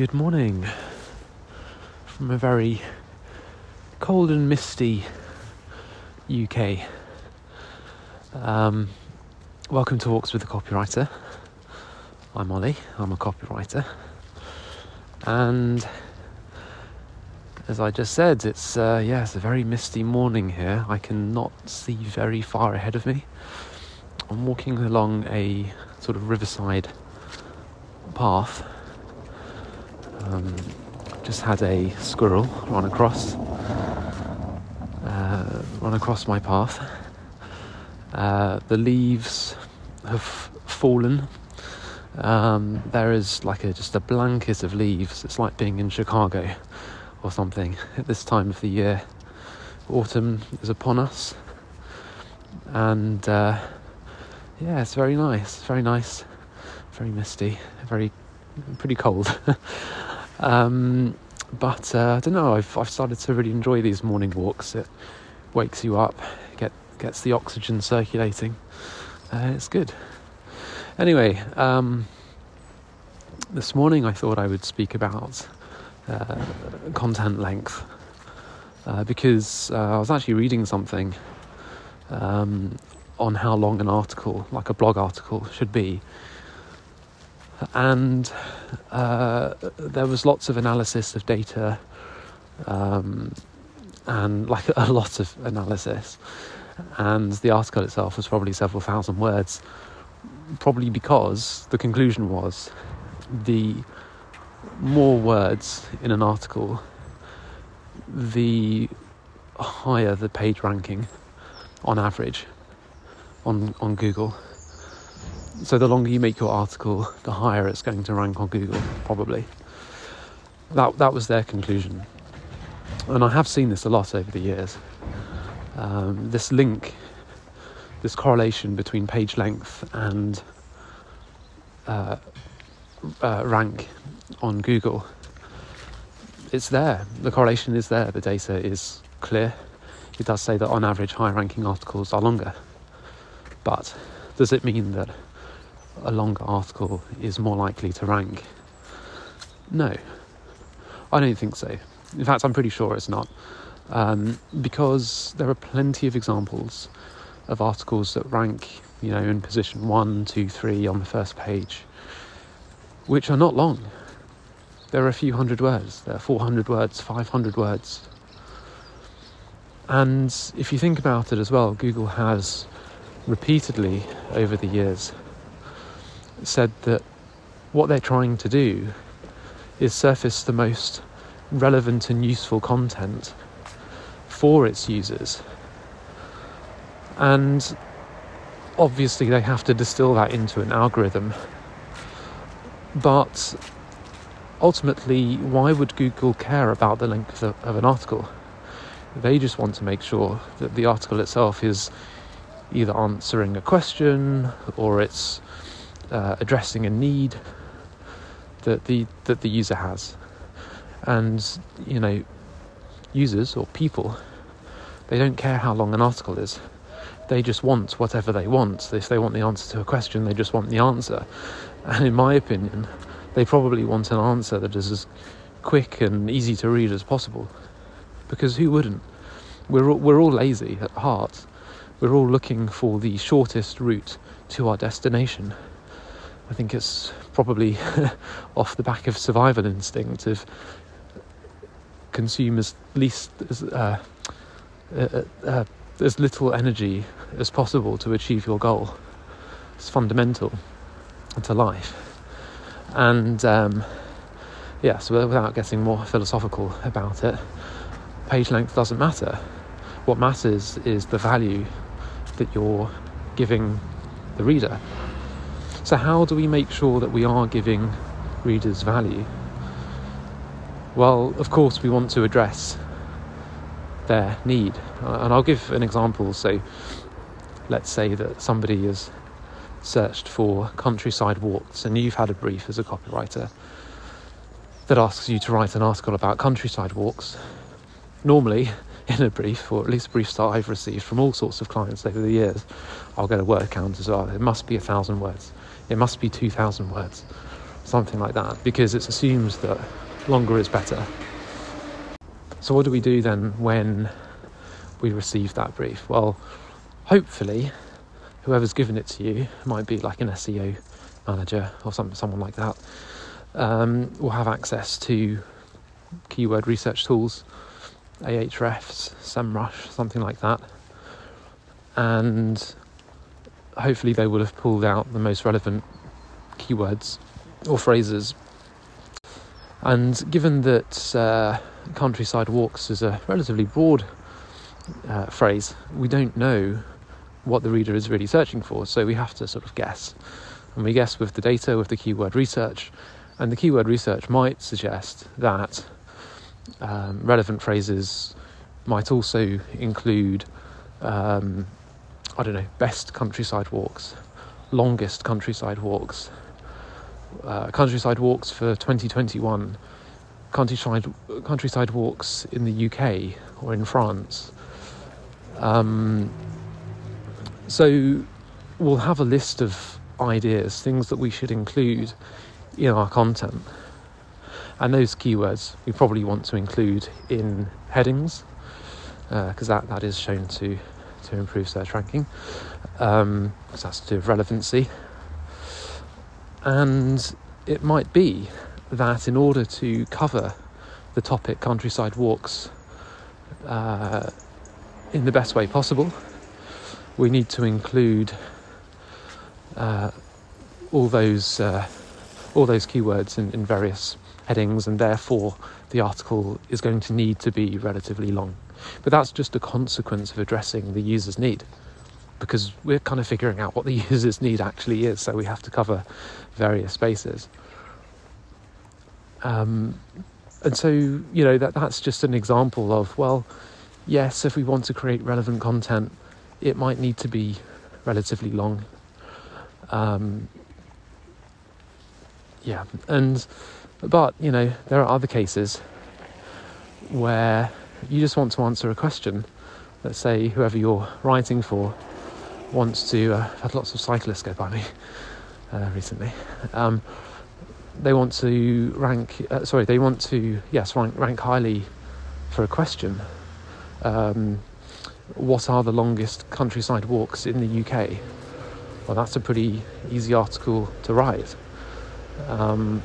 Good morning from a very cold and misty UK. Um, welcome to Walks with the Copywriter. I'm Ollie, I'm a copywriter. And as I just said, it's uh, yeah, it's a very misty morning here. I cannot see very far ahead of me. I'm walking along a sort of riverside path um, just had a squirrel run across, uh, run across my path. Uh, the leaves have fallen. Um, there is like a, just a blanket of leaves. It's like being in Chicago or something at this time of the year. Autumn is upon us, and uh, yeah, it's very nice. Very nice. Very misty. Very pretty cold. Um, but uh, I don't know. I've I've started to really enjoy these morning walks. It wakes you up, get gets the oxygen circulating. Uh, it's good. Anyway, um, this morning I thought I would speak about uh, content length uh, because uh, I was actually reading something um, on how long an article, like a blog article, should be and uh, there was lots of analysis of data um, and like a lot of analysis. And the article itself was probably several thousand words probably because the conclusion was the more words in an article the higher the page ranking on average on on Google so the longer you make your article, the higher it's going to rank on Google, probably. That that was their conclusion, and I have seen this a lot over the years. Um, this link, this correlation between page length and uh, uh, rank on Google, it's there. The correlation is there. The data is clear. It does say that on average, high ranking articles are longer. But does it mean that a longer article is more likely to rank? No, I don't think so. In fact, I'm pretty sure it's not. Um, because there are plenty of examples of articles that rank, you know, in position one, two, three on the first page, which are not long. There are a few hundred words, there are 400 words, 500 words. And if you think about it as well, Google has repeatedly over the years said that what they're trying to do is surface the most relevant and useful content for its users. And obviously, they have to distill that into an algorithm. But ultimately, why would Google care about the length of, an article? They just want to make sure that the article itself is either answering a question or it's uh, addressing a need that the that the user has, and you know, users or people, they don't care how long an article is. They just want whatever they want. If they want the answer to a question, they just want the answer. And in my opinion, they probably want an answer that is as quick and easy to read as possible. Because who wouldn't? We're all, we're all lazy at heart. We're all looking for the shortest route to our destination. I think it's probably off the back of survival instinct of consume as least as uh, uh, uh, as little energy as possible to achieve your goal. It's fundamental to life, and um, yeah. So without getting more philosophical about it, page length doesn't matter. What matters is the value that you're giving the reader. So, how do we make sure that we are giving readers value? Well, of course, we want to address their need. Uh, and I'll give an example. So, let's say that somebody has searched for countryside walks, and you've had a brief as a copywriter that asks you to write an article about countryside walks. Normally, in a brief, or at least briefs that I've received from all sorts of clients over the years, I'll get a word count as well. It must be a thousand words. It must be 2,000 words. something like that, because it assumes that longer is better. So, what do we do then when we receive that brief? Well, hopefully, whoever's given it to you might be like an SEO manager or some, someone like that um, will have access to keyword research tools, Ahrefs, SEMrush, something like that, and hopefully they will have pulled out the most relevant keywords or phrases. And given that uh, countryside walks is a relatively broad uh, phrase, we don't know what the reader is really searching for, so we have to sort of guess. And we guess with the data, with the keyword research, and the keyword research might suggest that um, relevant phrases might also include, um, I don't know, best countryside walks, longest countryside walks, uh, countryside walks for 2021, countryside countryside walks in the UK or in France. Um, so we'll have a list of ideas, things that we should include in our content. And those keywords we probably want to include in headings because uh, that, that is shown to, to improve search ranking um, that's to do with relevancy. And it might be that in order to cover the topic countryside walks uh, in the best way possible, we need to include uh, all those uh, all those keywords in, in various headings, and therefore the article is going to need to be relatively long. But that's just a consequence of addressing the user's need because we're kind of figuring out what the user's need actually is, so we have to cover various spaces. Um, and so, you know, that, that's just an example of, well, yes, if we want to create relevant content, it might need to be relatively long. Um, yeah, and but you know there are other cases where you just want to answer a question. Let's say whoever you're writing for wants to. Uh, I've had lots of cyclists go by me uh, recently. Um, they want to rank. Uh, sorry, they want to yes rank rank highly for a question. Um, what are the longest countryside walks in the UK? Well, that's a pretty easy article to write. Um,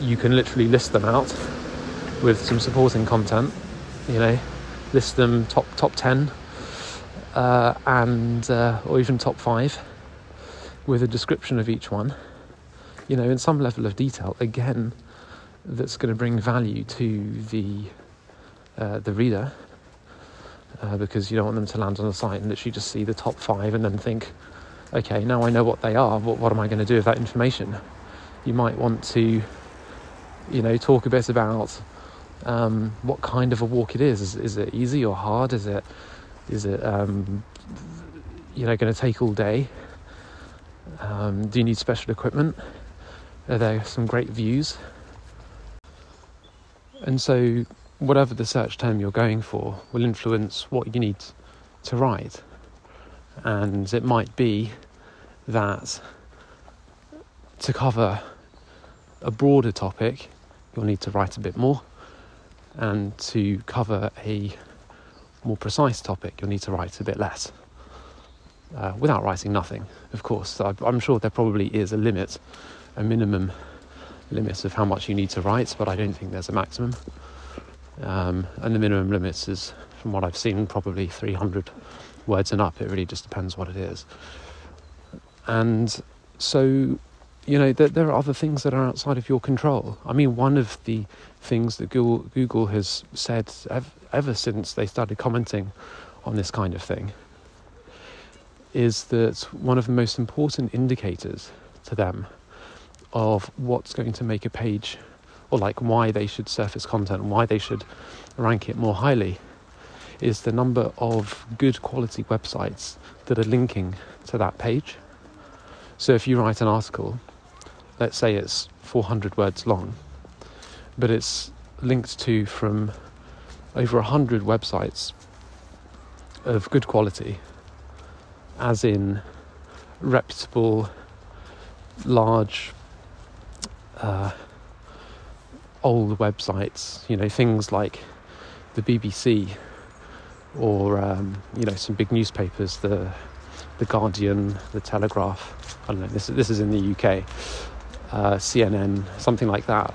you can literally list them out with some supporting content. You know, list them top top ten, uh, and uh, or even top five, with a description of each one. You know, in some level of detail. Again, that's going to bring value to the uh, the reader uh, because you don't want them to land on the site and literally just see the top five and then think, okay, now I know what they are. What, what am I going to do with that information? You might want to, you know, talk a bit about um, what kind of a walk it is. is. Is it easy or hard? Is it is it um, you know going to take all day? Um, do you need special equipment? Are there some great views? And so whatever the search term you're going for will influence what you need to write. And it might be that to cover a broader topic, you'll need to write a bit more. And to cover a more precise topic, you'll need to write a bit less. Uh, without writing nothing, of course. I'm sure there probably is a limit, a minimum limit of how much you need to write, but I don't think there's a maximum. Um, and the minimum limit is, from what I've seen, probably 300 words and up. It really just depends what it is. And so, you know, there, there are other things that are outside of your control. I mean, one of the things that Google, Google has said ever, ever since they started commenting on this kind of thing is that one of the most important indicators to them of what's going to make a page or like why they should surface content, why they should rank it more highly, is the number of good quality websites that are linking to that page. So if you write an article, let's say it's 400 words long, but it's linked to from over 100 websites of good quality, as in reputable, large uh, old websites, you know, things like the BBC or um, you know some big newspapers, the the Guardian, the Telegraph. I don't know. This this is in the UK, uh, CNN, something like that.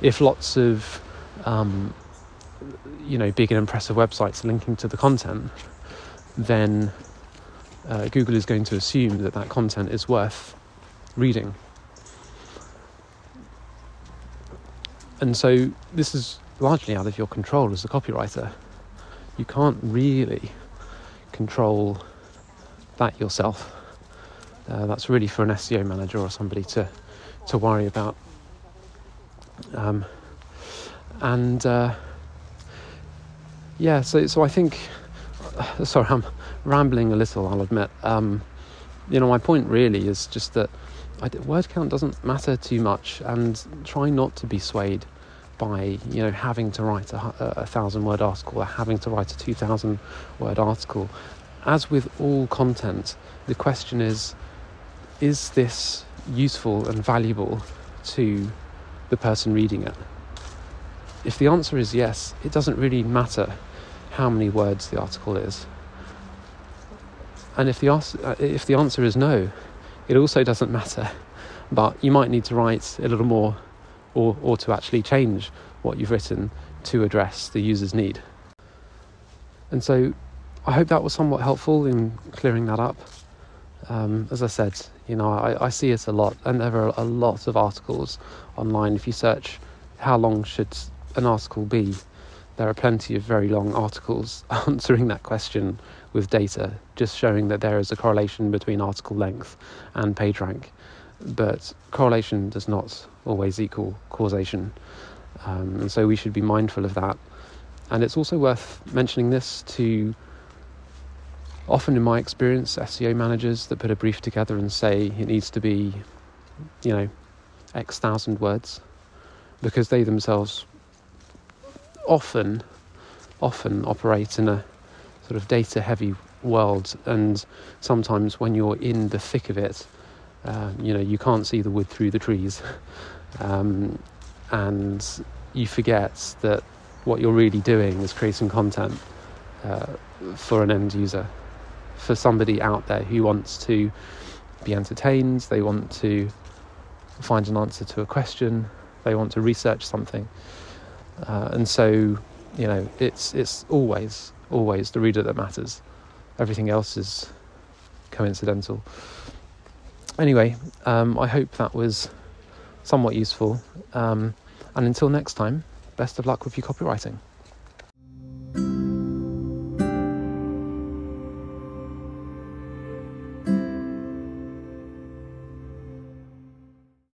If lots of um, you know big and impressive websites are linking to the content, then uh, Google is going to assume that that content is worth reading. And so this is largely out of your control as a copywriter. You can't really control that yourself. Uh, that's really for an SEO manager or somebody to to worry about. Um, and uh, yeah, so so I think. Uh, sorry, I'm rambling a little. I'll admit. Um, you know, my point really is just that word count doesn't matter too much, and try not to be swayed by you know having to write a, a thousand word article or having to write a two thousand word article. As with all content, the question is: Is this useful and valuable to the person reading it? If the answer is yes, it doesn't really matter how many words the article is. And if the, uh, if the answer is no, it also doesn't matter. But you might need to write a little more or, or to actually change what you've written to address the user's need. And so I hope that was somewhat helpful in clearing that up. Um, as I said, you know, I, I, see it a lot, and there are a lot of articles online. If you search how long should an article be, there are plenty of very long articles answering that question with data, just showing that there is a correlation between article length and page rank. But correlation does not always equal causation. Um, and so we should be mindful of that. And it's also worth mentioning this to often, in my experience, SEO managers that put a brief together and say it needs to be, you know, X thousand words, because they themselves often, often operate in a sort of data heavy world. And sometimes when you're in the thick of it, uh, you know, you can't see the wood through the trees. Um, and you forget that what you're really doing is creating content uh, for an end user, for somebody out there who wants to be entertained, they want to find an answer to a question, they want to research something. Uh, and so, you know, it's it's always always the reader that matters. Everything else is coincidental. Anyway, um, I hope that was somewhat useful. Um, and until next time, best of luck with your copywriting.